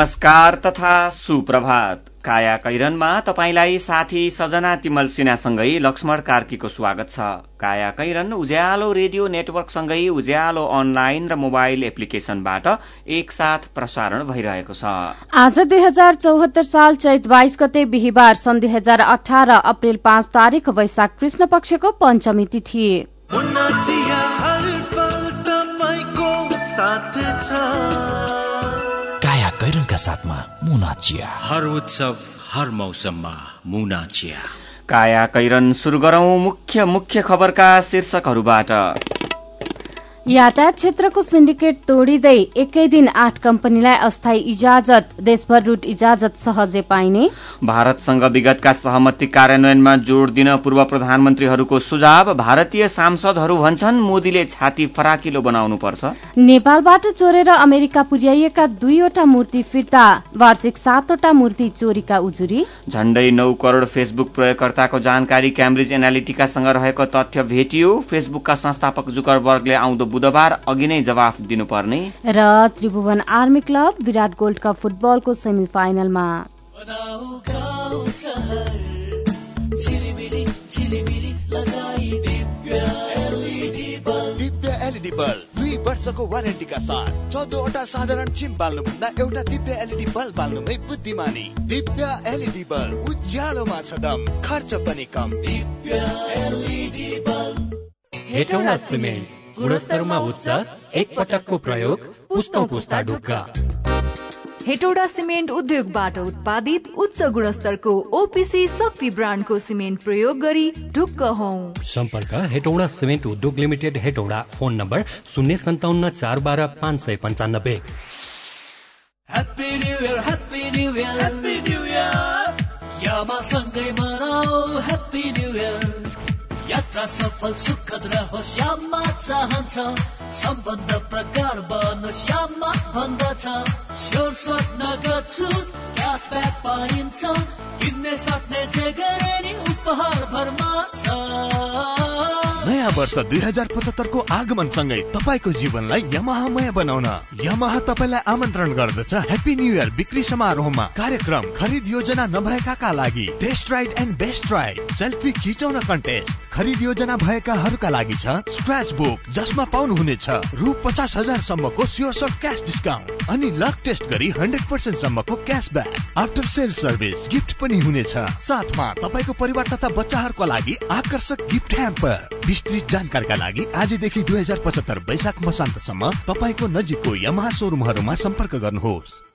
नमस्कार तथा सुप्रभात। काया कैरनमा तपाईँलाई साथी सजना तिमल सिन्हासँगै लक्ष्मण कार्कीको स्वागत छ। काया कैरन उज्यालो रेडियो नेटवर्कसँगै उज्यालो अनलाइन र मोबाइल एप्लिकेशनबाट एकसाथ प्रसारण भइरहेको छ। आज दुई हजार चौहत्तर साल चैत बाइस गते बिहिबार सन् दुई हजार अठार अप्रेल पाँच तारीक वैशाख कृष्ण पक्षको पञ्चमी तिथि। कैरनका साथमा मुना चिया हर उत्सव हर मौसममा मुना चिया काया कैरन शुरू गरौं मुख्य मुख्य खबरका शीर्षकहरूबाट। यातायात क्षेत्रको सिन्डिकेट तोडिँदै एकै दिन आठ कम्पनीलाई अस्थायी इजाजत देशभर रूट इजाजत सहजै पाइने। भारतसँग विगतका सहमति कार्यान्वयनमा जोड़ दिन पूर्व प्रधानमन्त्रीहरूको सुझाव भारतीय सांसदहरू भन्छन् मोदीले छाती फराकिलो बनाउनुपर्छ। नेपालबाट चोरेर अमेरिका पुर्याइएका दुईवटा मूर्ति फिर्ता वार्षिक सातवटा मूर्ति चोरीका उजुरी। झण्डै नौ करोड़ फेसबुक प्रयोगकर्ताको जानकारी क्याम्ब्रिज एनालिटिकासँग रहेको तथ्य भेटियो। फेसबुकका संस्थापक जुकरबर्गले आउँदो बुधबार अघि नै जवाफ दिनुपर्ने। र Tribhuvan army club Virat gold cup फुटबलको सेमी फाइनलमा दिव्य एलइडी बल्ब दुई वर्षको वारेन्टीका साथ चौधवटा साधारण चिम बाल्नुभन्दा एउटा दिव्य एलइडी बल्ब बाल्नुमै बुद्धिमानी। दिव्य एलइडी बल्ब उज्यालोमा छ दम खर्च पनि कम। हेटौँडा सिमेन्ट। गुणस्तरमा उच्च एक पटकको प्रयोग पुस्तौँ पुस्ता ढुक्का। हेटौडा सिमेन्ट उद्योगबाट उत्पादित उच्च गुणस्तरको ओपिसी शक्ति ब्रान्डको सिमेन्ट प्रयोग गरी ढुक्क हौ। सम्पर्क हेटौडा सिमेन्ट उद्योग लिमिटेड हेटौडा फोन नम्बर शून्य सन्ताउन्न चार बाह्र पाँच सय पन्चानब्बे। मनाऊ। ह्याप्पी न्यु इयर यात्रा सफल सुखद रहोस् याममा चाहन्छ। सम्बन्ध प्रगाढ बनोस् याममा भन्दछ। स्योर नगद छुट क्यासब्याक पाइन्छ। किन्ने सक्ने जे नयाँ वर्ष दुई हजार पचहत्तरको आगमनसँगै तपाईँको जीवनलाई यमाहामय बनाउन। यमाहा तपाईँलाई आमन्त्रण गर्दछ ह्याप्पी न्यु इयर बिक्री समारोहमा। कार्यक्रम खरिद योजना नभएकाका लागि। Test ride and best ride selfie खिचाउन contest खरिद योजना भएकाहरूका लागि छ स्क्रच बुक जसमा पाउनुहुनेछ रु पचास हजार सम्मको सर्ट क्यास डिस्काउन्ट अनि लक टेस्ट गरी हन्ड्रेड पर्सेन्ट सम्मको cashback after sale service gift पनि हुनेछ। साथमा तपाईँको परिवार तथा बच्चाहरूको लागि आकर्षक गिफ्ट ह्याम्पर जानकारीका लागि आजदेखि दुई हजार पचहत्तर वैशाख मसान्तसम्म तपाईँको नजिकको यमहा सोरुमहरूमा सम्पर्क गर्नुहोस्।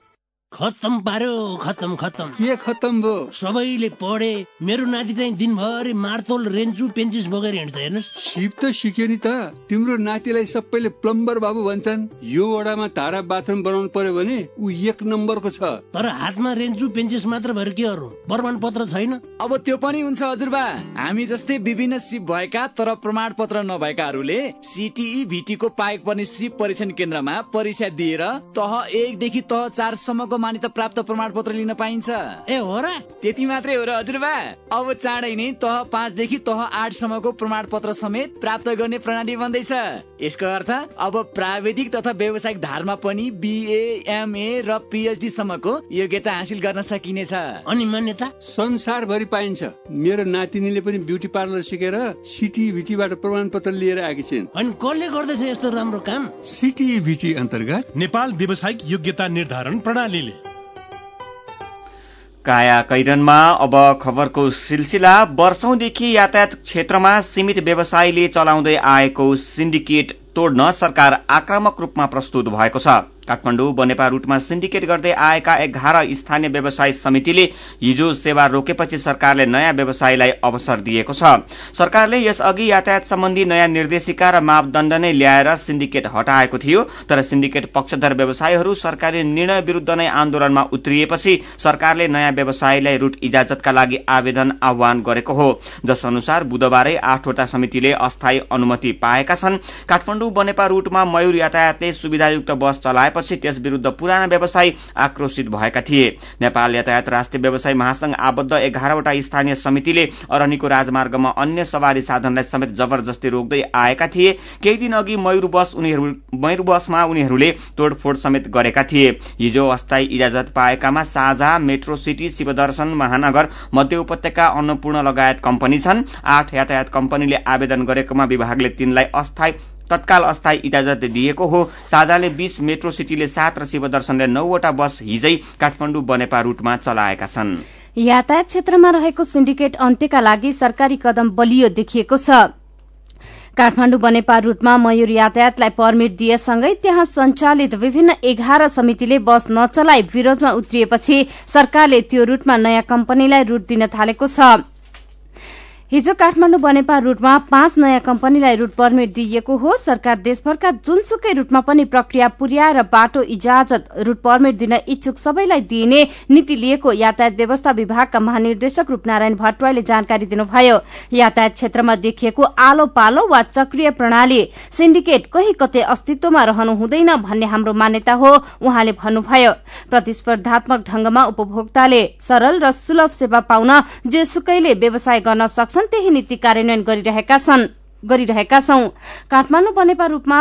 खत्तम पार्यो खत्तम खत्तम। के खत्तम भयो? सबैले पढे मेरो नाति चाहिँ दिनभरि मार्तोल रेन्चु पेन्चिस बोकेर हिँड्छ हेर्नुहोस्। सिप त सिक्यो नि त। तिम्रो नातिलाई सबैले प्लम्बर बाबु भन्छन्। यो वडामा धारा बाथरुम बनाउनु पर्यो भने ऊ एक नम्बरको छ। तर हातमा रेन्चु पेन्चिस मात्र भएर के अरू? प्रमाण पत्र छैन? अब त्यो पनि हुन्छ हजुरबा। हामी जस्तै विभिन्न सिप भएका तर प्रमाण पत्र नभएकाहरूले सिटिई भिटीको पाएक पर्ने सिप परीक्षण केन्द्रमा परीक्षा दिएर तह एकदेखि तह चारसम्मको मान्यता प्राप्त प्रमाण पत्र लिन पाइन्छ। ए हो र? त्यति मात्रै हो र हजुरबा। अब चाँडै नै तह पाँचदेखि तह आठसम्मको प्रमाण पत्र समेत प्राप्त गर्ने प्रणाली बन्दैछ। यसको अर्थ अब प्राविधिक तथा व्यावसायिक धारमा पनि बिए एमए र पिएचडी सम्मको योग्यता हासिल गर्न सकिनेछ। अनि मान्यता? संसारभरि पाइन्छ। मेरो नातिनीले पनि ब्युटी पार्लर सिकेर सिटी भिटीबाट प्रमाण पत्र लिएर आएकी छिन्। अनि कसले गर्दैछ यस्तो राम्रो काम? सिटी भिटी अन्तर्गत नेपाल व्यावसायिक योग्यता निर्धारण प्रणालीले काया कैरनमा अब खबरको सिलसिला वर्षौंदेखि यातायात क्षेत्रमा सीमित व्यवसायले चलाउँदै आएको सिन्डिकेट तोड्न सरकार आक्रामक रूपमा प्रस्तुत भएको छ। काठमाडौँ बनेपा रूटमा सिन्डिकेट गर्दै आएका एघार स्थानीय व्यवसाय समितिले हिजो सेवा रोकेपछि सरकारले नयाँ व्यवसायलाई अवसर दिएको छ। सरकारले यसअघि यातायात सम्बन्धी नयाँ निर्देशिका र मापदण्ड नै ल्याएर सिन्डिकेट हटाएको थियो तर सिन्डिकेट पक्षधर व्यवसायीहरू सरकारी निर्णय विरूद्ध नै आन्दोलनमा उत्रिएपछि सरकारले नयाँ व्यवसायलाई रूट इजाजतका लागि आवेदन आह्वान गरेको हो। जस अनुसार बुधबारै आठवटा समितिले अस्थायी अनुमति पाएका छन्। काठमाडौँ बनेपा रूटमा मयूर यातायातले सुविधायुक्त बस चलाए बनाएपछि त्यस विरूद्ध पुराना व्यवसायी आक्रोशित भएका थिए। नेपाल यातायात राष्ट्रिय व्यवसाय महासंघ आबद्ध एघारवटा स्थानीय समितिले अरनीको राजमार्गमा अन्य सवारी साधनलाई समेत जबरजस्ती रोक्दै आएका थिए। केही दिन अघि मयूर बस मयूर बसमा उनीहरूले तोडफोड समेत गरेका थिए। हिजो अस्थायी इजाजत पाएकामा साझा मेट्रो सिटी शिवदर्शन महानगर मध्य उपत्यका अन्नपूर्ण लगायत कम्पनी छन्। आठ यातायात कम्पनीले आवेदन गरेकोमा विभागले तिनलाई अस्थायी तत्काल अस्थायी इजाजत दिएको हो। साझाले बीस मेट्रो सिटीले सात र शिवदर्शनले नौवटा बस हिजै काठमाडौँ बनेपा रूटमा चलाएका छन्। यातायात क्षेत्रमा रहेको सिन्डिकेट अन्त्यका लागि सरकारी कदम बलियो देखिएको छ। काठमाडौँ बनेपा रूटमा मयूर यातायातलाई पर्मिट दिएसँगै त्यहाँ सञ्चालित विभिन्न एघार समितिले बस नचलाई विरोधमा उत्रिएपछि सरकारले त्यो रूटमा नयाँ कम्पनीलाई रूट दिन थालेको छ। हिजो काठमाडौँ बनेपा रूटमा पाँच नयाँ कम्पनीलाई रूट पर्मिट दिइएको हो। सरकार देशभरका जुनसुकै रूटमा पनि प्रक्रिया पुर्याएर बाटो इजाजत रूट पर्मिट दिन इच्छुक सबैलाई दिइने नीति लिएको यातायात व्यवस्था विभागका महानिर्देशक रूपनारायण भट्टराईले जानकारी दिनुभयो। यातायात क्षेत्रमा देखिएको आलो पालो वा चक्रिय प्रणाली सिन्डिकेट कही कतै अस्तित्वमा रहनु हुँदैन भन्ने हाम्रो मान्यता हो उहाँले भन्नुभयो। प्रतिस्पर्धात्मक ढंगमा उपभोक्ताले सरल र सुलभ सेवा पाउन जेसुकैले व्यवसाय गर्न सक्छ छन् त्यही नीति कार्यान्वयन गरिरहेका छन् गरिरहेका छौं। काठमाडौँ बनेपा रूपमा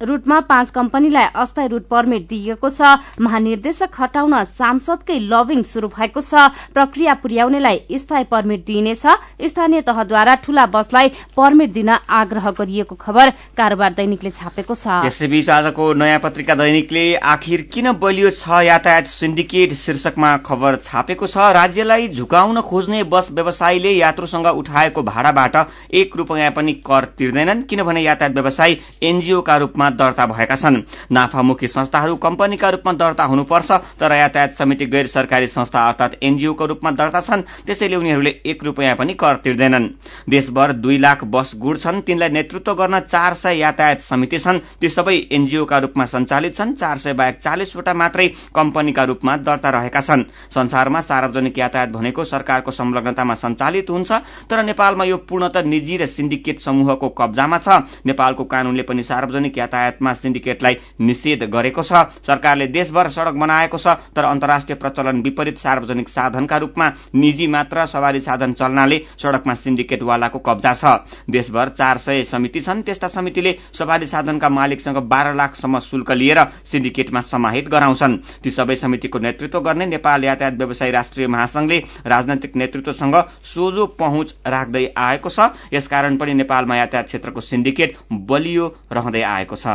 रूटमा पाँच कम्पनीलाई अस्थायी रूट पर्मिट दिइएको छ। महानिर्देशक हटाउन सांसदकै लभिङ शुरू भएको छ। प्रक्रिया पुर्याउनेलाई स्थायी पर्मिट दिइनेछ। स्थानीय तहद्वारा ठूला बसलाई पर्मिट दिन आग्रह गरिएको खबर कारोबार दैनिकले छापेको छ। यसैबीच आजको नयाँ पत्रिका दैनिकले आखिर किन बलियो छ यातायात सिन्डिकेट शीर्षकमा खबर छापेको छ। राज्यलाई झुकाउन खोज्ने बस व्यवसायीले यात्रुसँग उठाएको भाडाबाट एक रूपियाँ पनि कर तिर्दैनन्। किनभने यातायात व्यवसायी एनजीओका रूपमा दर्ता भएका छन्। नाफामुखी संस्थाहरू कम्पनीका रूपमा दर्ता हुनुपर्छ तर यातायात समिति गैर सरकारी संस्था अर्थात एनजीओको रूपमा दर्ता छन् त्यसैले उनीहरूले एक रूपियाँ पनि कर तिर्दैनन्। देशभर दुई लाख बस गुड छन् तिनलाई नेतृत्व गर्न चार सय यातायात समिति छन्। ती सबै एनजीओका रूपमा सञ्चालित छन् चार सय बाहेक चालिसवटा मात्रै कम्पनीका रूपमा दर्ता रहेका छन्। संसारमा सार्वजनिक यातायात भनेको सरकारको संलग्नतामा सञ्चालित हुन्छ तर नेपालमा यो पूर्णत निजी र सिन्डिकेट समूहको कब्जामा छ। नेपालको कानूनले पनि सार्वजनिक यातायात यातायातमा सिन्डिकेटलाई निषेध गरेको छ। सरकारले देशभर सड़क बनाएको छ तर अन्तर्राष्ट्रिय प्रचलन विपरीत सार्वजनिक साधनका रूपमा निजी मात्र सवारी साधन चल्नाले सड़कमा सिन्डिकेटवालाको कब्जा छ। देशभर चार सय समिति छन् त्यस्ता समितिले सवारी साधनका मालिकसँग बाह्र लाखसम्म शुल्क लिएर सिन्डिकेटमा समाहित गराउँछन्। ती सबै समितिको नेतृत्व गर्ने नेपाल यातायात व्यवसायी राष्ट्रिय महासंघले राजनैतिक नेतृत्वसँग सोझो पहुँच राख्दै आएको छ। यसकारण पनि नेपालमा यातायात क्षेत्रको सिन्डिकेट बलियो रहँदै आएको छ।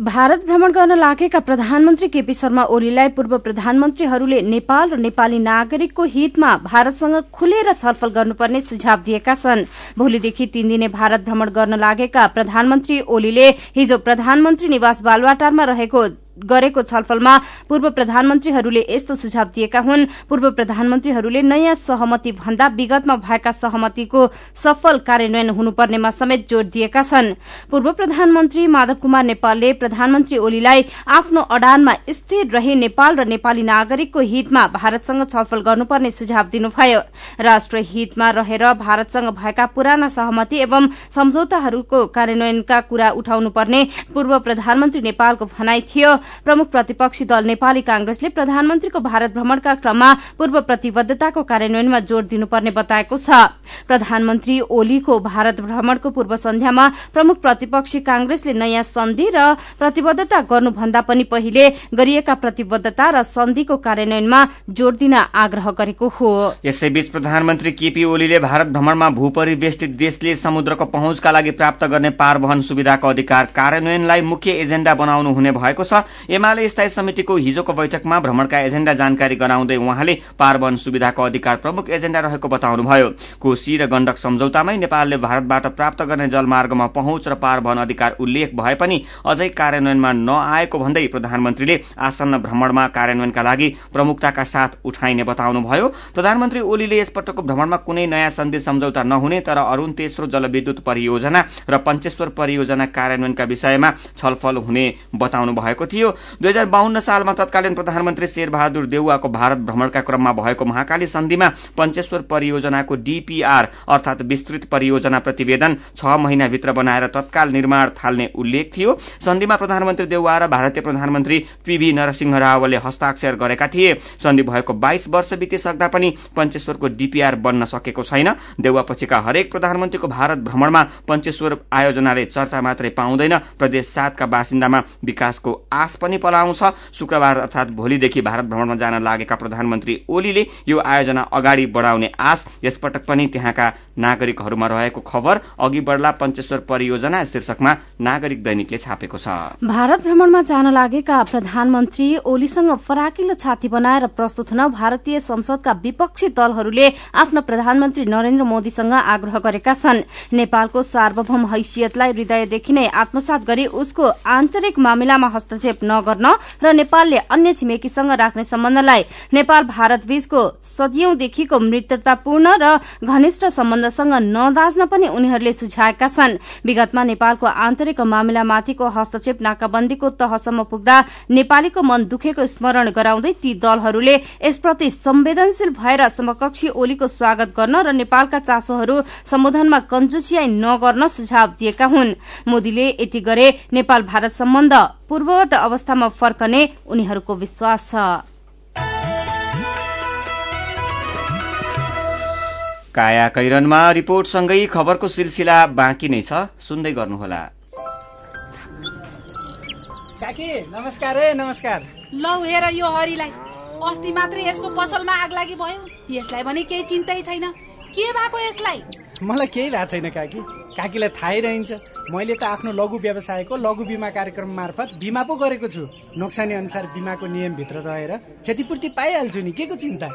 भारत भ्रमण गर्न लागेका प्रधानमन्त्री केपी शर्मा ओलीलाई पूर्व प्रधानमन्त्रीहरूले नेपाल र नेपाली नागरिकको हितमा भारतसँग खुलेर छलफल गर्नुपर्ने सुझाव दिएका छन्। भोलिदेखि तीन दिने भारत भ्रमण गर्न लागेका प्रधानमन्त्री ओलीले हिजो प्रधानमन्त्री निवास बालवाटारमा रहेको गरेको छलफलमा पूर्व प्रधानमन्त्रीहरूले यस्तो सुझाव दिएका हुन्। पूर्व प्रधानमन्त्रीहरूले नयाँ सहमति भन्दा विगतमा भएका सहमतिको सफल कार्यान्वयन हुनुपर्नेमा समेत जोड़ दिएका छन्। पूर्व प्रधानमन्त्री माधव कुमार नेपालले प्रधानमन्त्री ओलीलाई आफ्नो अडानमा स्थिर रहे नेपाल र नेपाली नागरिकको हितमा भारतसँग छलफल गर्नुपर्ने सुझाव दिनुभयो। राष्ट्र हितमा रहेर भारतसँग भएका पुराना सहमति एवं सम्झौताहरूको कार्यान्वयनका कुरा उठाउनुपर्ने पूर्व प्रधानमन्त्री नेपालको भनाई थियो। प्रमुख प्रतिपक्षी दल नेपाली कांग्रेसले प्रधानमन्त्रीको भारत भ्रमणका क्रममा पूर्व प्रतिबद्धताको कार्यान्वयनमा जोड़ दिनुपर्ने बताएको छ। प्रधानमन्त्री ओलीको भारत भ्रमणको पूर्व सन्ध्यामा प्रमुख प्रतिपक्षी कांग्रेसले नयाँ सन्धि र प्रतिबद्धता गर्नुभन्दा पनि पहिले गरिएका प्रतिबद्धता र सन्धिको कार्यान्वयनमा जोड़ दिन आग्रह गरेको हो। यसैबीच प्रधानमन्त्री केपी ओलीले भारत भ्रमणमा भूपरिवेष्टित देशले समुद्रको पहुँचका लागि प्राप्त गर्ने पारवहन सुविधाको अधिकार कार्यान्वयनलाई मुख्य एजेण्डा बनाउनु हुने भएको छ। एमाले स्थायी समितिको हिजोको बैठकमा भ्रमणका एजेण्डा जानकारी गराउँदै उहाँले पारवन सुविधाको अधिकार प्रमुख एजेण्डा रहेको बताउनुभयो। कोशी र गण्डक सम्झौतामै नेपालले भारतबाट प्राप्त गर्ने जलमार्गमा पहुँच र पारवन अधिकार उल्लेख भए पनि अझै कार्यान्वयनमा नआएको भन्दै प्रधानमन्त्रीले आसन्न भ्रमणमा कार्यान्वयनका लागि प्रमुखताका साथ उठाइने बताउनुभयो। प्रधानमन्त्री ओलीले यसपटकको भ्रमणमा कुनै नयाँ सन्धि सम्झौता नहुने तर अरूण तेस्रो जलविद्युत परियोजना र पञ्चेश्वर परियोजना कार्यान्वयनका विषयमा छलफल हुने बताउनु भएको थियो। थियो। दुई हजार बाहन्न सालमा तत्कालीन प्रधानमन्त्री शेरबहादुर देउवाको भारत भ्रमणका क्रममा भएको महाकाली सन्धिमा पञ्चेश्वर परियोजनाको डीपीआर अर्थात विस्तृत परियोजना प्रतिवेदन छ महिनाभित्र बनाएर तत्काल निर्माण थाल्ने उल्लेख थियो। सन्धिमा प्रधानमन्त्री देउवा र भारतीय प्रधानमन्त्री पीभी नरसिंह रावले हस्ताक्षर गरेका थिए। सन्धि भएको बाइस वर्ष बितिसक्दा पनि पञ्चेश्वरको डीपीआर बन्न सकेको छैन। देउवापछिका हरेक प्रधानमन्त्रीको भारत भ्रमणमा पञ्चेश्वर आयोजनाले चर्चा मात्रै पाउँदैन। प्रदेश सातका बासिन्दामा विकासको आश पनि पलाउँछ। शुक्रबार अर्थात भोलिदेखि भारत भ्रमणमा जान लागेका प्रधानमन्त्री ओलीले यो आयोजना अगाडि बढाउने आश यसपटक पनि त्यहाँका नागरिकहरूमा रहेको खबर अघि बढ्ला पञ्चेश्वर परियोजना शीर्षकमा नागरिक दैनिकले छापेको छ। भारत भ्रमणमा जान लागेका प्रधानमन्त्री ओलीसँग फराकिलो छाती बनाएर प्रस्तुत हुन भारतीय संसदका विपक्षी दलहरूले आफ्ना प्रधानमन्त्री नरेन्द्र मोदीसँग आग्रह गरेका छन्। नेपालको सार्वभौम हैसियतलाई हृदयदेखि नै आत्मसात गरी उसको आन्तरिक मामिलामा हस्तक्षेप नगर्न र नेपालले अन्य छिमेकीसँग राख्ने सम्बन्धलाई नेपाल भारत बीचको सदियौंदेखिको मित्रतापूर्ण र घनिष्ठ सम्बन्धसँग नदाज्न पनि उनीहरूले सुझाएका छन्। विगतमा नेपालको आन्तरिक मामिलामाथिको हस्तक्षेप नाकाबन्दीको तहसम्म पुग्दा नेपालीको मन दुखेको स्मरण गराउँदै ती दलहरूले यसप्रति संवेदनशील भएर समकक्षी ओलीको स्वागत गर्न र नेपालका चासोहरू सम्बोधनमा कञ्जुसियाई नगर्न सुझाव दिएका हुन्। मोदीले यति गरे नेपाल भारत सम्बन्ध पूर्ववत अवस्थामा फर्कने उनीहरूको विश्वास छ। काया कैरनमा रिपोर्टसँगै खबरको सिलसिला बाँकी नै छ। सुन्दै गर्नुहोला। काकी नमस्कार है नमस्कार। लौ हेर यो हरिलाई। अस्ति मात्रै यसको पसलमा आग लागि भयो। यसलाई भने केही चिन्तै छैन। के भएको यसलाई? मलाई केही भएको छैन काकी। काकीलाई थाहै रहन्छ। मैले त आफ्नो लघु व्यवसायको लघु बिमा कार्यक्रम मार्फत बिमा पो गरेको छु। नोक्सानी अनुसार बिमाको नियमभित्र रहेर क्षतिपूर्ति पाइहाल्छु नि। के को चिन्ता?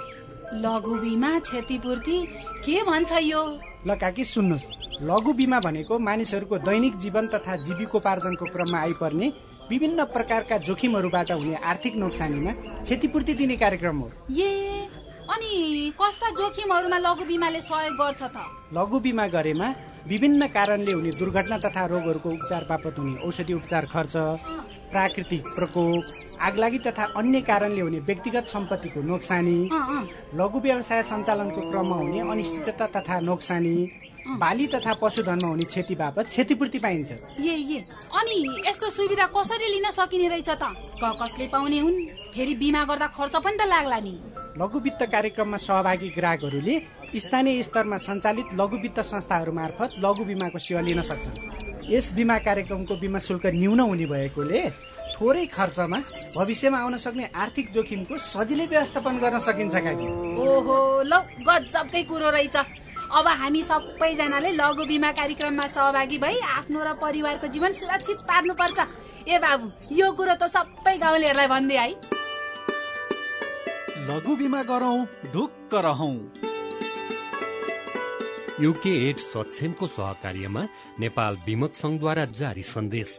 लघु बिमा क्षतिपूर्ति? के भन्छ यो? ल काकी सुन्नुहोस्। लघु बिमा भनेको मानिसहरूको दैनिक जीवन तथा जीविकोपार्जनको क्रममा आइपर्ने विभिन्न प्रकारका जोखिमहरूबाट हुने आर्थिक नोक्सानीमा क्षतिपूर्ति दिने कार्यक्रम हो। ए अनि कस्ता जोखिमहरूमा लघु बिमाले सहयोग गर्छ त? लघु बिमा गरेमा विभिन्न कारणले हुने दुर्घटना तथा रोगहरूको उपचार बापत हुने औषधि उपचार खर्च प्राकृतिक प्रकोप आगलागी तथा अन्य कारणले हुने व्यक्तिगत सम्पत्तिको नोक्सानी लघु व्यवसाय सञ्चालनको क्रममा हुने अनिश्चितता तथा नोक्सानी बाली तथा पशुधनमा हुने क्षति बापत क्षतिपूर्ति पाइन्छ। ए ए अनि यस्तो सुविधा कसरी लिन सकिने रहेछ त? कसले पाउने हुन्? फेरि बिमा गर्दा खर्च पनि त लाग्ला नि। लघु वित्त कार्यक्रममा सहभागी ग्राहकहरूले स्थानीय स्तरमा सञ्चालित लघु वित्त संस्थाहरू मार्फत लघु बिमाको सेवा लिन सक्छन्। यस बिमा कार्यक्रमको बिमा शुल्क न्यून हुने भएकोले थोरै खर्चमा भविष्यमा आउन सक्ने आर्थिक जोखिमको सजिलै व्यवस्थापन गर्न सकिन्छ काकी ओहो लौ गजबकै कुरो रहेछ। अब हामी सबैजनाले लघु बिमा कार्यक्रममा सहभागी भई आफ्नो र परिवारको जीवन सुरक्षित पार्नुपर्छ। ए बाबु यो कुरो त सबै गाउँलेहरूलाई भनिदिए है लघु बिमा गरौँ ढुक्क रहौँ। युके एड सक्षमको सहकार्यमा नेपाल विमक संघद्वारा जारी सन्देश।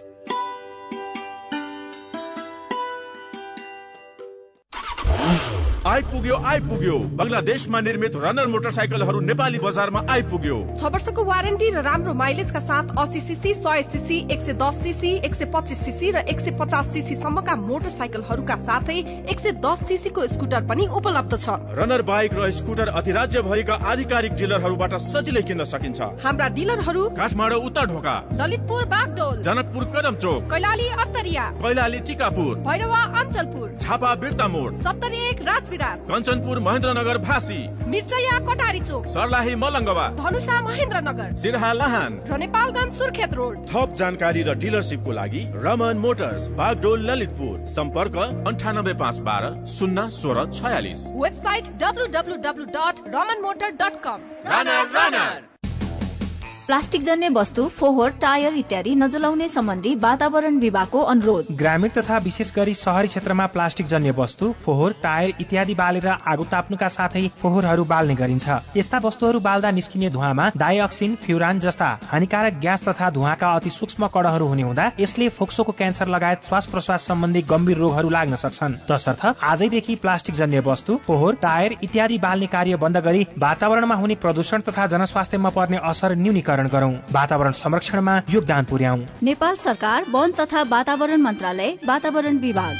आइपुग्यो आइपुग्यो। बङ्गलादेशमा निर्मित रनर मोटरसाइकलहरू नेपाली बजारमा आइपुग्यो। छ वर्षको वारेन्टी र राम्रो माइलेजका साथ अस्सी सिसी सय सिसी एक सय दस सिसी एक सय पच्चिस सिसी र एक सय पचास सिसी सम्मका मोटरसाइकलहरूका साथै एक सय दस सिसीको स्कुटर पनि उपलब्ध छ। रनर बाइक र स्कुटर अधिराज्य भरिका आधिकारिक डिलरहरूबाट सजिलै किन्न सकिन्छ। हाम्रा डिलरहरू काठमाडौँ उत्तर ढोका। ललितपुर बागडोल। जनकपुर कदम चोक। कैलाली अत्तरिया कैलाली टिकापुर भैरवा अञ्चलपुर। छापा बिर्ता मोड सप्तरी एक कञ्चनपुर महेन्द्रनगर भासी मिर्चया कटारी चोक। सर्लाही मलङ्गवा। धनुषा महेन्द्रनगर। सिरहा लाहान। र नेपालगञ्ज सुर्खेत रोड। थप जानकारी र डिलरसिपको लागि रमन मोटर्स बागडोल ललितपुर। सम्पर्क अन्ठानब्बे पाँच बाह्र शून्य सोह्र छयालिस। Website W W W dot Raman motor dot com. Runner runner. Plastic जन्य वस्तु फोहोर टायर इत्यादि नजलाउने सम्बन्धी वातावरण विभागको अनुरोध। ग्रामीण तथा विशेष गरी शहरी क्षेत्रमा प्लास्टिक जन्य वस्तु फोहोर टायर इत्यादि बालेर आगो ताप्नुका साथै फोहोरहरू बाल्ने गरिन्छ। यस्ता वस्तुहरू बाल्दा निस्किने धुवामा डाइअक्सिन फ्युरान जस्ता हानिकारक ग्यास तथा धुवाका अति सूक्ष्म कणहरू हुने हुँदा यसले फोक्सोको क्यान्सर लगायत श्वास प्रश्वास सम्बन्धी गम्भीर रोगहरू लाग्न सक्छन्। तसर्थ आजैदेखि प्लास्टिक जन्य वस्तु फोहोर टायर इत्यादि बाल्ने कार्य बन्द गरी वातावरणमा हुने प्रदूषण तथा जनस्वास्थ्यमा पर्ने असर न्यूनीकरण पर्यावरण गरौं। वातावरण संरक्षणमा योगदान पुर्याउँ। नेपाल सरकार वन तथा वातावरण मन्त्रालय वातावरण विभाग।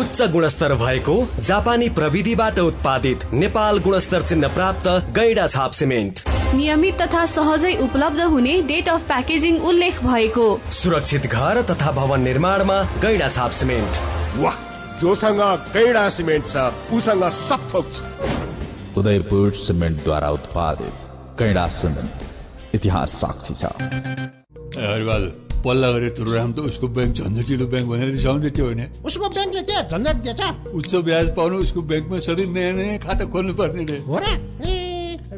उच्च गुणस्तर भएको जापानी प्रविधिबाट उत्पादित नेपाल गुणस्तर चिन्ह प्राप्त गैडा छाप सिमेन्ट। नियमित तथा सहजै उपलब्ध हुने डेट अफ प्याकेजिङ उल्लेख भएको। सुरक्षित घर तथा भवन निर्माणमा गैडा छाप सिमेन्ट। वाह जोसँग गैडा सिमेन्ट छ उसँग सब थोक छ। उदयपुर सिमेन्टद्वारा उत्पादित गैडा सिमेन्ट इतिहास साक्षी छ पल्ला गरे तुरुराम त उसको ब्याङ्क झन्झटिलो ब्याङ्क भनेर रिसाउँदै थियो होइन? उसको ब्याङ्कले के झन्झट दिएछ? उच्च ब्याज पाउनु उसको ब्याङ्कमा सधैँ नयाँ नयाँ खाता खोल्नु पर्ने रे। हो र?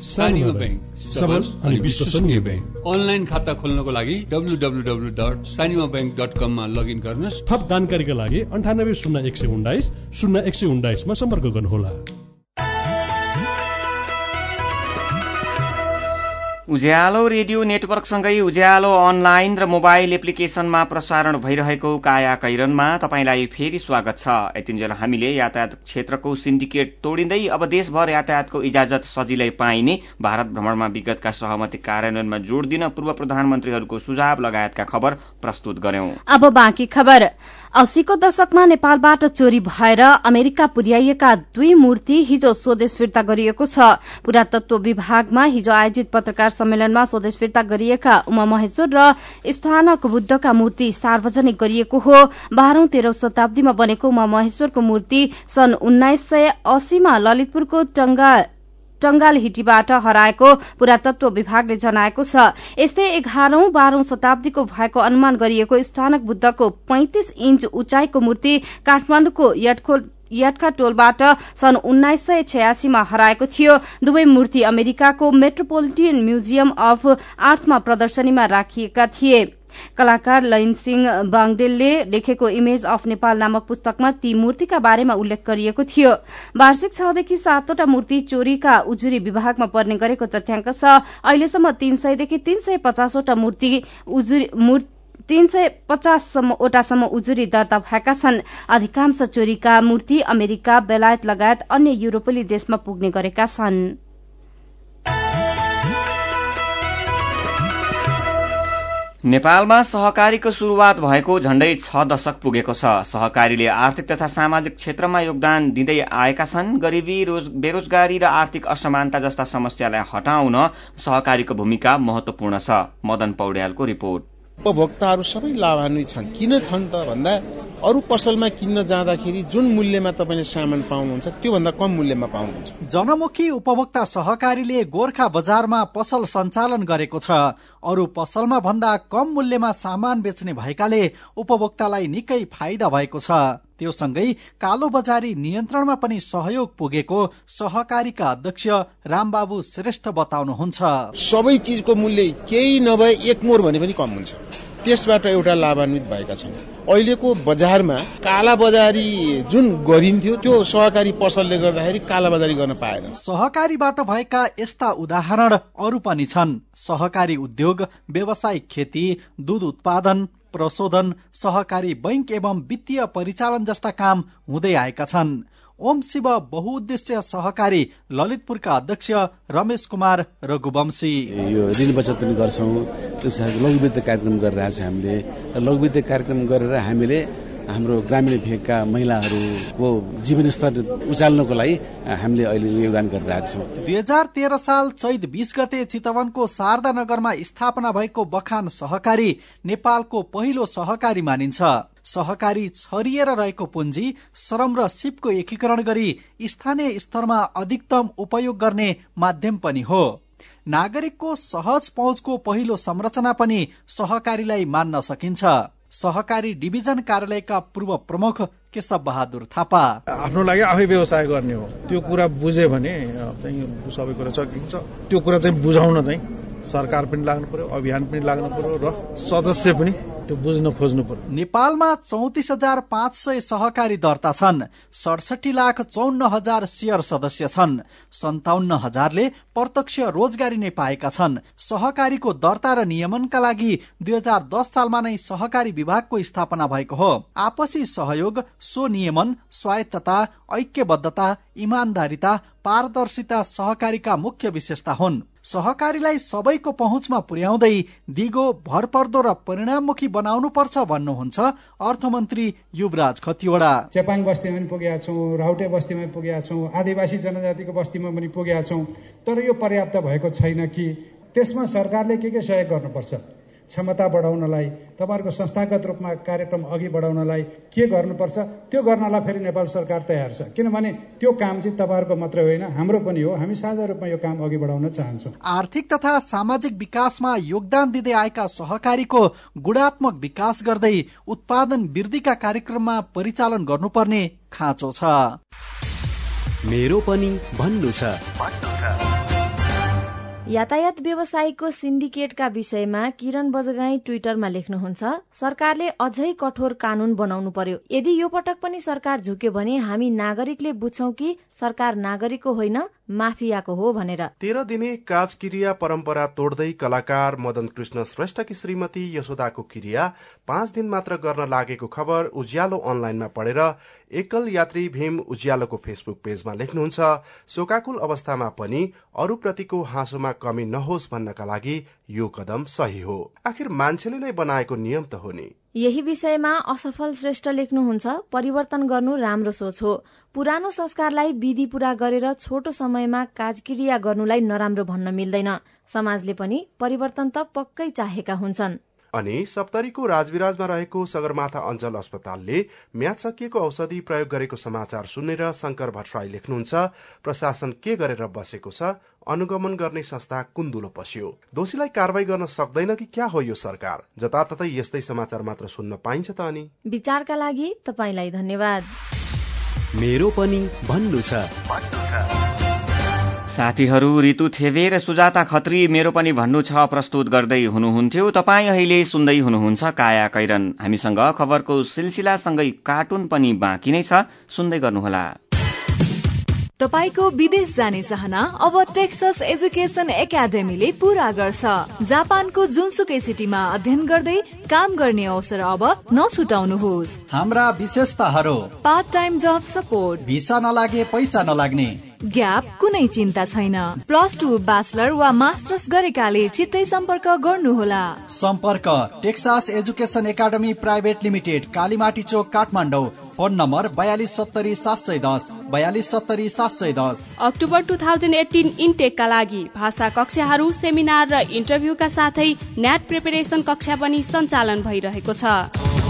सानीमा ब्याङ्क सबल अनि विश्वसनीय ब्याङ्क अनलाइन खाता खोल्नको लागि W W W dot Sanima bank dot कममा लगइन गर्नुहोस्। थप जानकारीका लागि अन्ठानब्बे शून्य एक सय उन्नाइस शून्य एक सय उन्नाइसमा सम्पर्क गर्नुहोला। उज्यालो रेडियो नेटवर्कसँगै उज्यालो अनलाइन र मोबाइल एप्लिकेशनमा प्रसारण भइरहेको काया कैरनमा तपाईँलाई फेरि स्वागत छ। यतिन्जेल हामीले यातायात क्षेत्रको सिन्डिकेट तोडिँदै अब देशभर यातायातको इजाजत सजिलै पाइने भारत भ्रमणमा विगतका सहमति कार्यान्वयनमा जोड़ दिन पूर्व प्रधानमन्त्रीहरूको सुझाव लगायतका खबर प्रस्तुत गर्यौं। अस्सीको दशकमा नेपालबाट चोरी भएर अमेरिका पुर्याइएका दुई मूर्ति हिजो स्वदेश फिर्ता गरिएको छ। पुरातत्व विभागमा हिजो आयोजित पत्रकार सम्मेलनमा स्वदेश फिर्ता गरिएका उमा महेश्वर र स्थानक बुद्धका मूर्ति सार्वजनिक गरिएको हो। बाह्रौं तेह्रौं शताब्दीमा बनेको उमा महेश्वरको मूर्ति सन् उन्नाइस सय अस्सीमा ललितपुरको टंगा टंगाल हिटीबाट हराएको पुरातत्व विभागले जनाएको छ। यस्तै एघारौं बाह्रौं शताब्दीको भएको अनुमान गरिएको स्थानक बुद्धको पैंतिस इन्च उचाइको मूर्ति काठमाण्डुको यटखा टोलबाट सन् उन्नाइस सय छयासीमा हराएको थियो। दुवै मूर्ति अमेरिकाको मेट्रोपोलिटियन म्युजियम अफ आर्ट्समा प्रदर्शनीमा राखिएका थिए। कलाकार लैन सिंह बाङदेलले लेखेको इमेज अफ नेपाल नामक पुस्तकमा ती मूर्तिका बारेमा उल्लेख गरिएको थियो। वार्षिक छदेखि सातवटा मूर्ति चोरीका उजुरी विभागमा पर्ने गरेको तथ्याङ्क छ। अहिलेसम्म तीन सयदेखि तीन सय पचासवटा मूर्ति तीन सय पचासवटासम्म उजुरी दर्ता भएका छन्। अधिकांश चोरीका मूर्ति अमेरिका बेलायत लगायत अन्य युरोपेली देशमा पुग्ने गरेका छन्। नेपालमा सहकारीको शुरूआत भएको झण्डै छ दशक पुगेको छ। सहकारीले आर्थिक तथा सामाजिक क्षेत्रमा योगदान दिँदै आएका छन्। गरिबी बेरोजगारी र आर्थिक असमानता जस्ता समस्यालाई हटाउन सहकारीको भूमिका महत्वपूर्ण छ। मदन पौड्यालको रिपोर्ट। उपभोक्ताहरू सबै लाभान्वित छन्। किन छन् त भन्दा अरू पसलमा किन्न जाँदाखेरि जुन मूल्यमा तपाईँले सामान पाउनुहुन्छ त्योभन्दा कम मूल्यमा पाउनुहुन्छ। जनमुखी उपभोक्ता सहकारीले गोर्खा बजारमा पसल सञ्चालन गरेको छ। अरू पसलमा भन्दा कम मूल्यमा सामान बेच्ने भएकाले उपभोक्तालाई निकै फाइदा भएको छ। त्यो सँगै कालो बजारी नियन्त्रणमा पनि सहयोग पुगेको सहकारीका अध्यक्ष रामबाबु श्रेष्ठ बताउनुहुन्छ। सबै चिजको मूल्य केही नभए एक मोर भने पनि कम हुन्छ। त्यसबाट एउटा लाभान्वित भएका छन्। अहिलेको बजारमा काला बजारी जुन गरिन्थ्यो त्यो सहकारी पसलले गर्दाखेरि काला बजारी गर्न पाएन। सहकारीबाट भएका यस्ता उदाहरण अरू पनि छन्। सहकारी उद्योग व्यावसायिक खेती दूध उत्पादन प्रशोधन सहकारी बैंक एवं वित्तीय परिचालन जस्ता काम हुँदै आएका छन्। ओम शिव बहुउद्देश्य सहकारी ललितपुरका अध्यक्ष रमेश कुमार रघुवंशी। यो ऋण बचत पनि गर्छौँ लघुवित्त कार्यक्रम गरिरहेको छ हामीले लघुवित्त कार्यक्रम गरेर हामीले हाम्रो ग्रामीण भेगका महिलाहरूको जीवनस्तर उचाल्नको लागि हामीले अहिले योगदान गरिरहेका छौँ। दुई हजार तेह्र साल चैत बीस गते चितवनको शारदा नगरमा स्थापना भएको बखान सहकारी नेपालको पहिलो सहकारी मानिन्छ। सहकारी छरिएर रहेको पुँजी श्रम र सिपको एकीकरण गरी स्थानीय स्तरमा अधिकतम उपयोग गर्ने माध्यम पनि हो। नागरिकको सहज पहुँचको पहिलो संरचना पनि सहकारीलाई मान्न सकिन्छ। सहकारी डिभिजन कार्यालयका पूर्व प्रमुख केशव बहादुर थापा। आफ्नो लागि आफै व्यवसाय गर्ने हो। त्यो कुरा बुझ्यो भने चाहिँ सबै कुरा सकिन्छ। त्यो कुरा चाहिँ बुझाउन चाहिँ सरकार पनि लाग्नु पर्यो अभियान पनि लाग्नु पर्यो र सदस्य पनि त्यो बुझ्न खोज्नु पर्यो। नेपालमा चौतिस हजार पाँच सय सहकारी दर्ता छन् सडसठी लाख चौन्न हजार सेयर सदस्य छन् सन्ताउन्न हजारले प्रत्यक्ष रोजगारी नै पाएका छन्। सहकारीको दर्ता र नियमनका लागि दुई हजार दस सालमा नै सहकारी विभागको स्थापना भएको हो। आपसी सहयोग स्वनियमन स्वायत्तता ऐक्यबद्धता इमान्दारिता पारदर्शिता सहकारीका मुख्य विशेषता हुन्। सहकारीलाई सबैको पहुँचमा पुर्याउँदै दिगो भरपर्दो र परिणाममुखी बनाउनु पर्छ भन्नुहुन्छ अर्थमन्त्री युवराज खतिवड़ा। चेपाङ बस्तीमा पनि पुगेका छौँ राउटे बस्तीमा पुगेका छौँ आदिवासी जनजातिको बस्तीमा पनि पुगेका छौँ। तर पर्याप्त भएको छैन कि त्यसमा सरकारले के के सहयोग गर्नुपर्छ? क्षमता बढाउनलाई तपाईँहरूको संस्थागत रूपमा कार्यक्रम अघि बढाउनलाई के गर्नुपर्छ? त्यो गर्नलाई फेरि नेपाल सरकार तयार छ। किनभने त्यो काम चाहिँ तपाईँहरूको मात्रै होइन हाम्रो पनि हो। हामी साझा रूपमा यो काम अघि बढाउन चाहन्छौँ। आर्थिक तथा सामाजिक विकासमा योगदान दिँदै आएका सहकारीको गुणात्मक विकास गर्दै उत्पादन वृद्धिका कार्यक्रममा परिचालन गर्नुपर्ने खाँचो छ। मेरो पनि भन्नु छ। यातायात व्यवसायीको सिन्डिकेटका विषयमा किरण बजगाई ट्विटरमा लेख्नुहुन्छ सरकारले अझै कठोर कानून बनाउनु पर्यो। यदि यो पटक पनि सरकार झुक्यो भने हामी नागरिकले बुझ्छौ कि सरकार नागरिकको होइन माफियाको हो भनेर। तेह्र दिने काजक्रिया परम्परा तोड्दै कलाकार मदन कृष्ण श्रेष्ठकी श्रीमती यशोदाको क्रिया पाँच दिन मात्र गर्न लागेको खबर उज्यालो अनलाइनमा पढेर एकल यात्री भीम उज्यालोको फेसबुक पेजमा लेख्नुहुन्छ शोकाकुल अवस्थामा पनि अरूप्रतिको हाँसोमा कमी नहोस् भन्नका लागि यो कदम सही हो। आखिर मान्छेले नै बनाएको नियम त हो नि। यही विषयमा असफल श्रेष्ठ लेख्नुहुन्छ परिवर्तन गर्नु राम्रो सोच हो। पुरानो संस्कारलाई विधि पूरा गरेर छोटो समयमा काजक्रिया गर्नुलाई नराम्रो भन्न मिल्दैन। समाजले पनि परिवर्तन त पक्कै चाहेका हुन्छन्। अनि सप्तरीको राजविराजमा रहेको सगरमाथा अञ्चल अस्पतालले म्याद सकिएको औषधि प्रयोग गरेको समाचार सुनेर शंकर भट्टराई लेख्नुहुन्छ प्रशासन के गरेर बसेको छ अनुगमन गर्ने संस्था कुन्दुलो पस्यो। दोषीलाई कारवाही गर्न सक्दैन कि क्या हो यो सरकार? जताततै यस्तै समाचार मात्र सुन्न पाइन्छ त अनि। विचारका लागि तपाईँलाई धन्यवाद। मेरो पनि भन्नु छ। साथीहरू ऋतु थेवे र सुजाता खत्री मेरो पनि भन्नु छ प्रस्तुत गर्दै हुनुहुन्थ्यो। तपाईँ अहिले सुन्दै हुनुहुन्छ काया कैरन। हामीसँग खबरको सिलसिलासँगै कार्टुन पनि बाँकी नै छ। सुन्दै गर्नुहोला। तपाईँको विदेश जाने चाहना अब टेक्सस एजुकेसन एकाडेमीले पूरा गर्छ। जापानको जुनसुकै सिटीमा अध्ययन गर्दै काम गर्ने अवसर अब नछुटाउनुहोस्। हाम्रा विशेषताहरू। Part time job support visa नलागे पैसा नलाग्ने। ग्याप कुनै चिन्ता छैन। प्लस टू ब्याचलर वा मास्टर्स गरेकाले छिट्टै सम्पर्क गर्नुहोला। सम्पर्क Texas education academy private limited Kalimati चोक काठमाडौँ। फोन नम्बर बयालिस सत्तरी सात सय दस बयालिस सत्तरी सात सय दस। अक्टोबर टु थाउजन्ड एटिन इन्टेकका लागि भाषा कक्षाहरू सेमिनार र इन्टरभ्यूका साथै नेट प्रिपेरेसन कक्षा पनि सञ्चालन भइरहेको छ।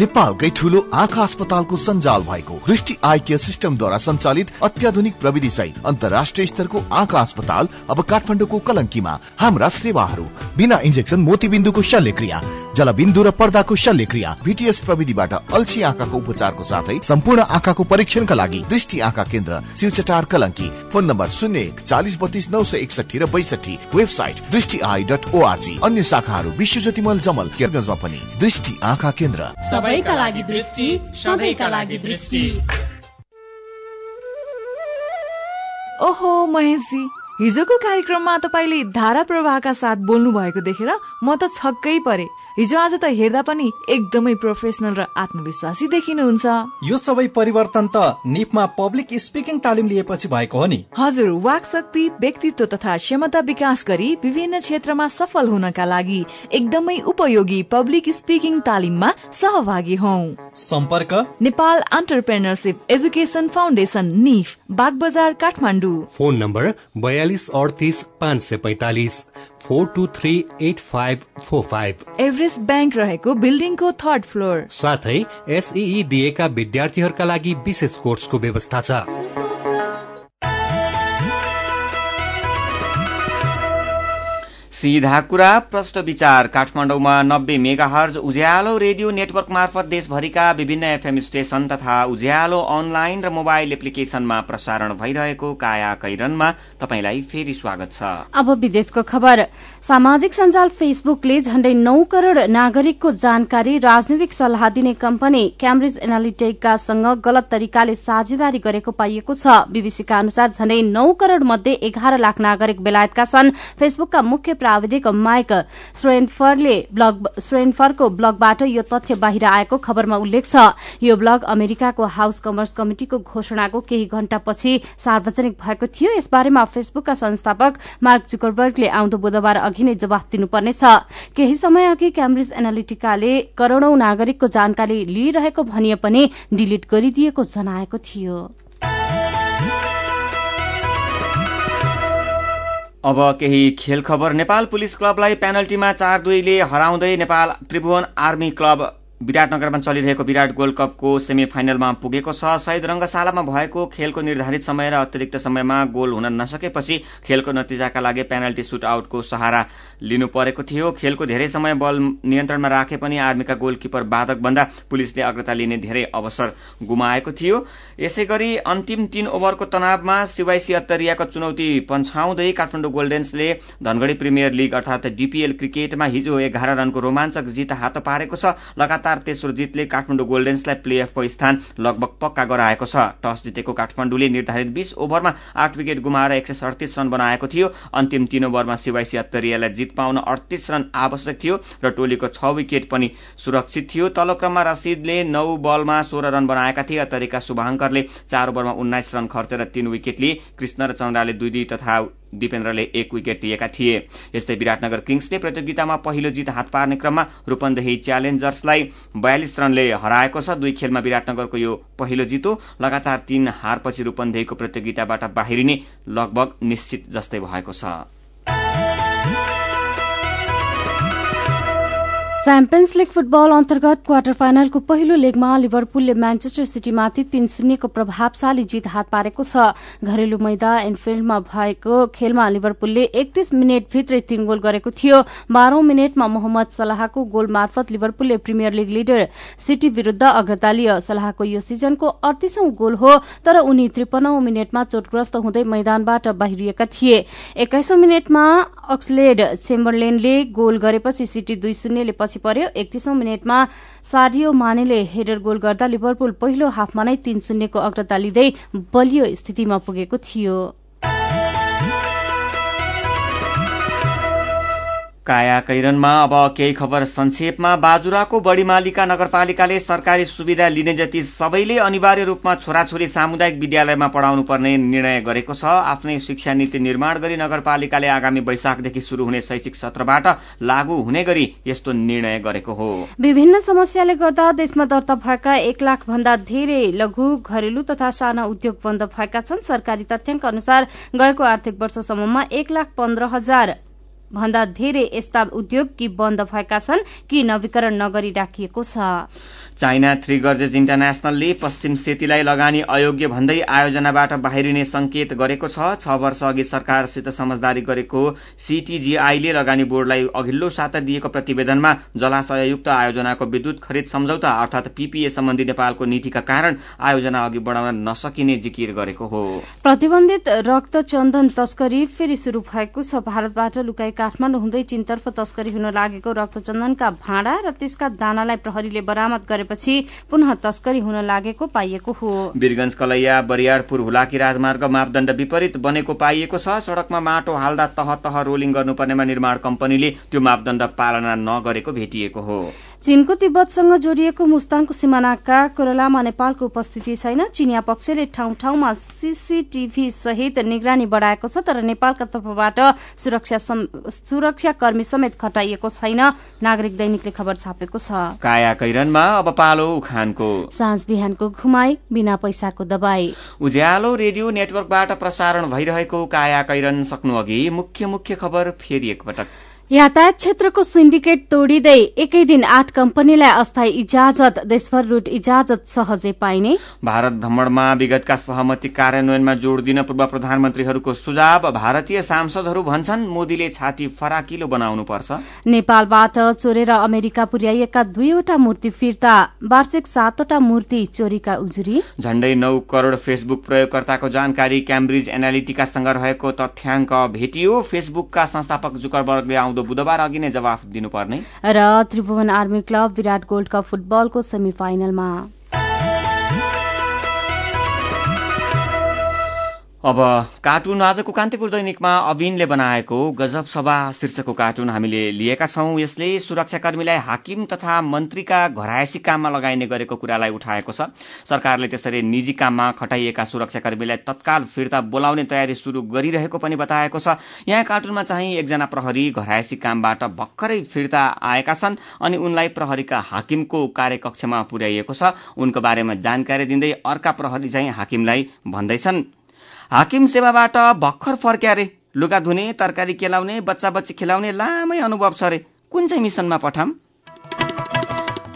नेपालकै ठुलो आँखा अस्पतालको सञ्जाल भएको दृष्टि आई केयर सिस्टमद्वारा सञ्चालित अत्याधुनिक प्रविधि सहित अन्तर्राष्ट्रिय स्तरको आँखा अस्पताल अब काठमाडौँको कलङ्कीमा हाम्रा सेवाहरू। बिना इन्जेक्सन मोतीबिन्दुको शल्यक्रिया। जलबिन्दु र पर्दाको शल्यक्रिया भिटिएस प्रविधिबाट अल्छी आँखाको उपचारको साथै सम्पूर्ण आँखाको परीक्षणका लागि दृष्टि आँखा केन्द्र शिवचटार कलङ्की। फोन नम्बर शून्य एक चालिस बत्तीस नौ सय एकसठी र बैसठी वेबसाइट दृष्टि आई डट ओआरजी अन्य शाखाहरू विश्व ज्योतिमल जमल केरगंजमा पनि। दृष्टि आँखा केन्द्र। सबैका लागि दृष्टि सधैँका लागि दृष्टि। ओहो महेशजी हिजोको कार्यक्रममा तपाईँले धारा प्रवाहका साथ बोल्नु भएको देखेर म त छक्कै परे। हिजो आज त हेर्दा पनि एकदमै प्रोफेसनल र आत्मविश्वासी देखिनुहुन्छ। यो सबै परिवर्तन त निपमा पब्लिक स्पिकिङ तालिम लिएपछि भएको हो नि। हजुर वाक शक्ति व्यक्तित्व तथा क्षमता विकास गरी विभिन्न क्षेत्रमा सफल हुनका लागि एकदमै उपयोगी पब्लिक स्पिकिङ तालिममा सहभागी हौ। सम्पर्क? नेपाल अन्टरप्रेनरसिप एजुकेसन फाउन्डेसन निफ बाग बजार काठमाडौँ। फोन नम्बर बयालिस अडतिस पाँच सय पैतालिस। Four two three eight five four five. Everest bank रहेको बिल्डिङको थर्ड फ्लोर। साथै एसई दिएका विद्यार्थीहरूका लागि विशेष कोर्सको व्यवस्था छ। सीधा कुरा प्रष्ट विचार। काठमाडौँमा नब्बे मेगा हर्ज उज्यालो रेडियो नेटवर्क मार्फत देशभरिका विभिन्न एफएम स्टेशन तथा उज्यालो अनलाइन र मोबाइल एप्लिकेशनमा प्रसारण भइरहेको काया कैरनमा तपाईंलाई फेरि स्वागत छ। अब विदेशको खबर। सामाजिक सञ्जाल फेसबुकले झण्डै नौ करोड़ नागरिकको जानकारी राजनैतिक सल्लाह दिने कम्पनी क्याम्ब्रिज एनालिटिकासँग गलत तरिकाले साझेदारी गरेको पाइएको छ। बीबीसीका अनुसार झण्डै नौ करोड़ मध्ये एघार लाख नागरिक बेलायतका छन्। फेसबुकका मुख्य प्राविधिक माइक स्वेनफरले स्वेनफरको ब्लगबाट यो तथ्य बाहिर आएको खबरमा उल्लेख छ। यो ब्लग अमेरिकाको हाउस कमर्स कमिटिको घोषणाको केही घण्टापछि सार्वजनिक भएको थियो। यसबारेमा फेसबुकका संस्थापक मार्क जुकरबर्गले आउँदो बुधबार अघि नै जवाफ दिनुपर्नेछ। केही समय अघि क्याम्ब्रिज एनालिटिकाले करोड़ौं नागरिकको जानकारी लिइरहेको भनिए पनि डिलिट गरिदिएको जनाएको थियो। अब केही खेल खबर नेपाल पुलिस क्लबलाई पेनल्टीमा चार दुईले हराउँदै नेपाल त्रिभुवन आर्मी क्लब विराटनगरमा चलिरहेको विराट गोल्ड कपको सेमी फाइनलमा पुगेको छ। शहीद रंगशालामा भएको खेलको निर्धारित समय र अतिरिक्त समयमा गोल हुन नसकेपछि खेलको नतिजाका लागि पेनल्टी सुट आउटको सहारा लिनु परेको थियो। खेलको धेरै समय बल नियन्त्रणमा राखे पनि आर्मीका गोलकिपर बाधक भन्दा पुलिसले अग्रता लिने धेरै अवसर गुमाएको थियो। यसै गरी अन्तिम तीन ओभरको तनावमा सिवाइसी अत्तरियाको चुनौती पन्छाउँदै काठमाडौँ गोल्डेन्सले धनगढ़ी प्रिमियर लीग अर्थात डीपीएल क्रिकेटमा हिजो एघार रनको रोमाञ्चक जित हात पारेको छ। लगातार तेस्रो जितले काठमाडौँ गोल्डेन्सलाई प्ले अफको स्थान लगभग पक्का गराएको छ। टस जितेको काठमाडौँले निर्धारित बीस ओभरमा आठ विकेट गुमाएर एक रन बनाएको थियो। अन्तिम तीन ओभरमा सिवाइसी अत्तरियालाई जित पाउन अडतिस रन आवश्यक थियो र टोलीको छ विकेट पनि सुरक्षित थियो। तल्लो क्रममा रसिदले नौ बलमा सोह्र रन बनाएका थिए। अत्तरिका शुभाङ्करले चार ओभरमा उन्नाइस रन खर्चेर तीन विकेट लिए कृष्ण र चन्द्राले दुई दुई तथा दिपेन्द्रले एक विकेट लिएका थिए। यस्तै विराटनगर किङ्सले प्रतियोगितामा पहिलो जित हात पार्ने क्रममा रूपन्देही च्यालेन्जर्सलाई बयालिस रनले हराएको छ। दुई खेलमा विराटनगरको यो पहिलो जित हो लगातार तीन हारपछि रूपन्देहीको प्रतियोगिताबाट बाहिरिने लगभग निश्चित जस्तै भएको छ। च्याम्पियन्स लीग फुटबल अन्तर्गत क्वार्टर फाइनलको पहिलो लेगमा लिभरपुलले म्यान्चेस्टर सिटीमाथि तीन शून्यको प्रभावशाली जित हात पारेको छ। घरेलु मैदा एनफिल्डमा भएको खेलमा लिभरपुलले एकतीस मिनटभित्रै तीन गोल गरेको थियो। बाह्रौं मिनटमा मोहम्मद सलाहको गोल मार्फत लिभरपुलले प्रिमियर लीग लिडर सिटी विरूद्ध अग्रता लियो। सलाहको यो सिजनको अडतिसौं गोल हो तर उनी त्रिपन्नौ मिनटमा चोटग्रस्त हुँदै मैदानबाट बाहिरिएका थिए। एक्काइसौं मिनटमा अक्सलेड चेम्बरलेनले गोल गरेपछि सिटी दुई शून्यले पछि पर्यो। एकतीसौं मिनटमा साडियो मानेले हेडर गोल गर्दा लिभरपुल पहिलो हाफमा नै तीन शून्यको अग्रता लिँदै बलियो स्थितिमा पुगेको थियो। काया कैरनमा अब केही खबर संक्षेपमा। बाजुराको बढीमालिका नगरपालिकाले सरकारी सुविधा लिने जति सबैले अनिवार्य रूपमा छोराछोरी सामुदायिक विद्यालयमा पढ़ाउनु पर्ने निर्णय गरेको छ। आफ्नै शिक्षा नीति निर्माण गरी नगरपालिकाले आगामी वैशाखदेखि शुरू हुने शैक्षिक सत्रबाट लागू हुने गरी यस्तो निर्णय गरेको हो। विभिन्न समस्याले गर्दा देशमा दर्ता भएका एक लाख भन्दा धेरै लघु घरेलु तथा साना उद्योग बन्द भएका छन्। सरकारी तथ्याङ्क अनुसार गएको आर्थिक वर्षसम्ममा एक लाख पन्ध्र हजार भन्दा धेरै यस्ता उद्योग कि बन्द भएका छन् कि नवीकरण नगरी राखिएको छ। चाइना थ्री गर्जेज इन्टरनेशनलले पश्चिम सेतीलाई लगानी अयोग्य भन्दै आयोजनाबाट बाहिरिने संकेत गरेको छ। वर्ष अघि सरकारसित समझदारी गरेको सीटीजीआईले लगानी बोर्डलाई अघिल्लो साता दिएको प्रतिवेदनमा जलाशययुक्त आयोजनाको विद्युत खरिद सम्झौता अर्थात पीपीए सम्बन्धी नेपालको नीतिका कारण आयोजना अघि बढ़ाउन नसकिने जिकिर गरेको हो। प्रतिबन्धित रक्त चन्दन तस्करी फेरि शुरू भएको छ। भारतबाट लुकाई काठमाडौँ हुँदै चीनतर्फ तस्करी हुन लागेको रक्तचन्दनका भाँडा र त्यसका दानालाई प्रहरीले बरामद गरेपछि पुनः तस्करी हुन लागेको पाइएको हो। वीरगंज कलैया बरियारपुर हुलाकी राजमार्ग मापदण्ड विपरीत बनेको पाइएको छ। सड़कमा माटो हाल्दा तह तह रोलिङ गर्नुपर्नेमा निर्माण कम्पनीले त्यो मापदण्ड पालना नगरेको भेटिएको हो। चीनको तिब्बतसँग जोडिएको मुस्ताङको सिमानाका कोरलामा नेपालको उपस्थिति छैन। चिनिया पक्षले ठाउँ ठाउँमा सीसीटीभी सहित निगरानी बढ़ाएको छ तर नेपालका तर्फबाट सुरक्षा कर्मी समेत खटाइएको छैन। नागरिक दैनिकले खबर छापेको छ। काया कैरनमा अब पालो उखानको। साँझ बिहानको घुमाई बिना पैसाको दबाई उज्यालो रेडियो नेटवर्कबाट प्रसारण भइरहेको काया कैरन सक्नु अघि मुख्य मुख्य खबर फेरि एकपटक। यातायात क्षेत्रको सिन्डिकेट तोडिँदै एकै दिन आठ कम्पनीलाई अस्थायी इजाजत देशभर रूट इजाजत सहजै पाइने। भारत भ्रमणमा विगतका सहमति कार्यान्वयनमा जोड़ दिन पूर्व प्रधानमन्त्रीहरूको सुझाव भारतीय सांसदहरू भन्छन् मोदीले छाती फराकिलो बनाउनुपर्छ। नेपालबाट चोरेर अमेरिका पुर्याइएका दुईवटा मूर्ति फिर्ता वार्षिक सातवटा मूर्ति चोरीका उजुरी। झण्डै नौ करोड़ फेसबुक प्रयोगकर्ताको जानकारी क्याम्ब्रिज एनालिटिकासँग रहेको तथ्याङ्क भेटियो। फेसबुकका संस्थापक जुकरबर्गले आउँदो बुधबार अघि नै जवाफ दिनुपर्ने। र Tribhuvan army club Virat gold cup फुटबलको सेमी फाइनलमा अब कार्टुन आजको कान्तिपुर दैनिकमा अविनले बनाएको गजब सभा शीर्षकको कार्टुन हामीले लिएका छौं। यसले सुरक्षाकर्मीलाई हाकिम तथा मन्त्रीका घरायसी काममा लगाइने गरेको कुरालाई उठाएको छ। सरकारले त्यसरी निजी काममा खटाइएका सुरक्षाकर्मीलाई तत्काल फिर्ता बोलाउने तयारी शुरू गरिरहेको पनि बताएको छ। यहाँ कार्टुनमा चाहिँ एकजना प्रहरी घरायसी कामबाट भर्खरै फिर्ता आएका छन् अनि उनलाई प्रहरीका हाकिमको कार्यकक्षमा पुर्याइएको छ। उनको बारेमा जानकारी दिँदै अर्का प्रहरी चाहिँ हाकिमलाई भन्दैछन्। हाकिम सेवाबाट भर्खर फर्क्या रे। लुगा धुने तरकारी केलाउने बच्चा बच्ची खेलाउने लामै अनुभव छ रे। कुन चाहिँ मिसनमा पठाम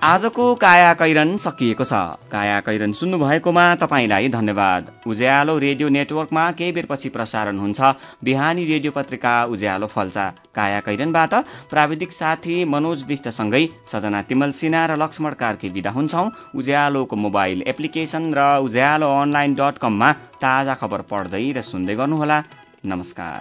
आजको काया कैरन सकिएको छ। काया कैरन सुन्नु भएकोमा तपाईँलाई धन्यवाद। उज्यालो रेडियो नेटवर्कमा केही बेरपछि प्रसारण हुन्छ। बिहानी रेडियो पत्रिका उज्यालो फल्चा। काया कैरनबाट प्राविधिक साथी मनोज विष्टसँगै सजना तिमल सिन्हा र लक्ष्मण कार्की विदा हुन्छौ। उज्यालोको मोबाइल एप्लिकेशन र उज्यालो अनलाइन डट कममा ताजा खबर पढ्दै र सुन्दै गर्नुहोला। नमस्कार।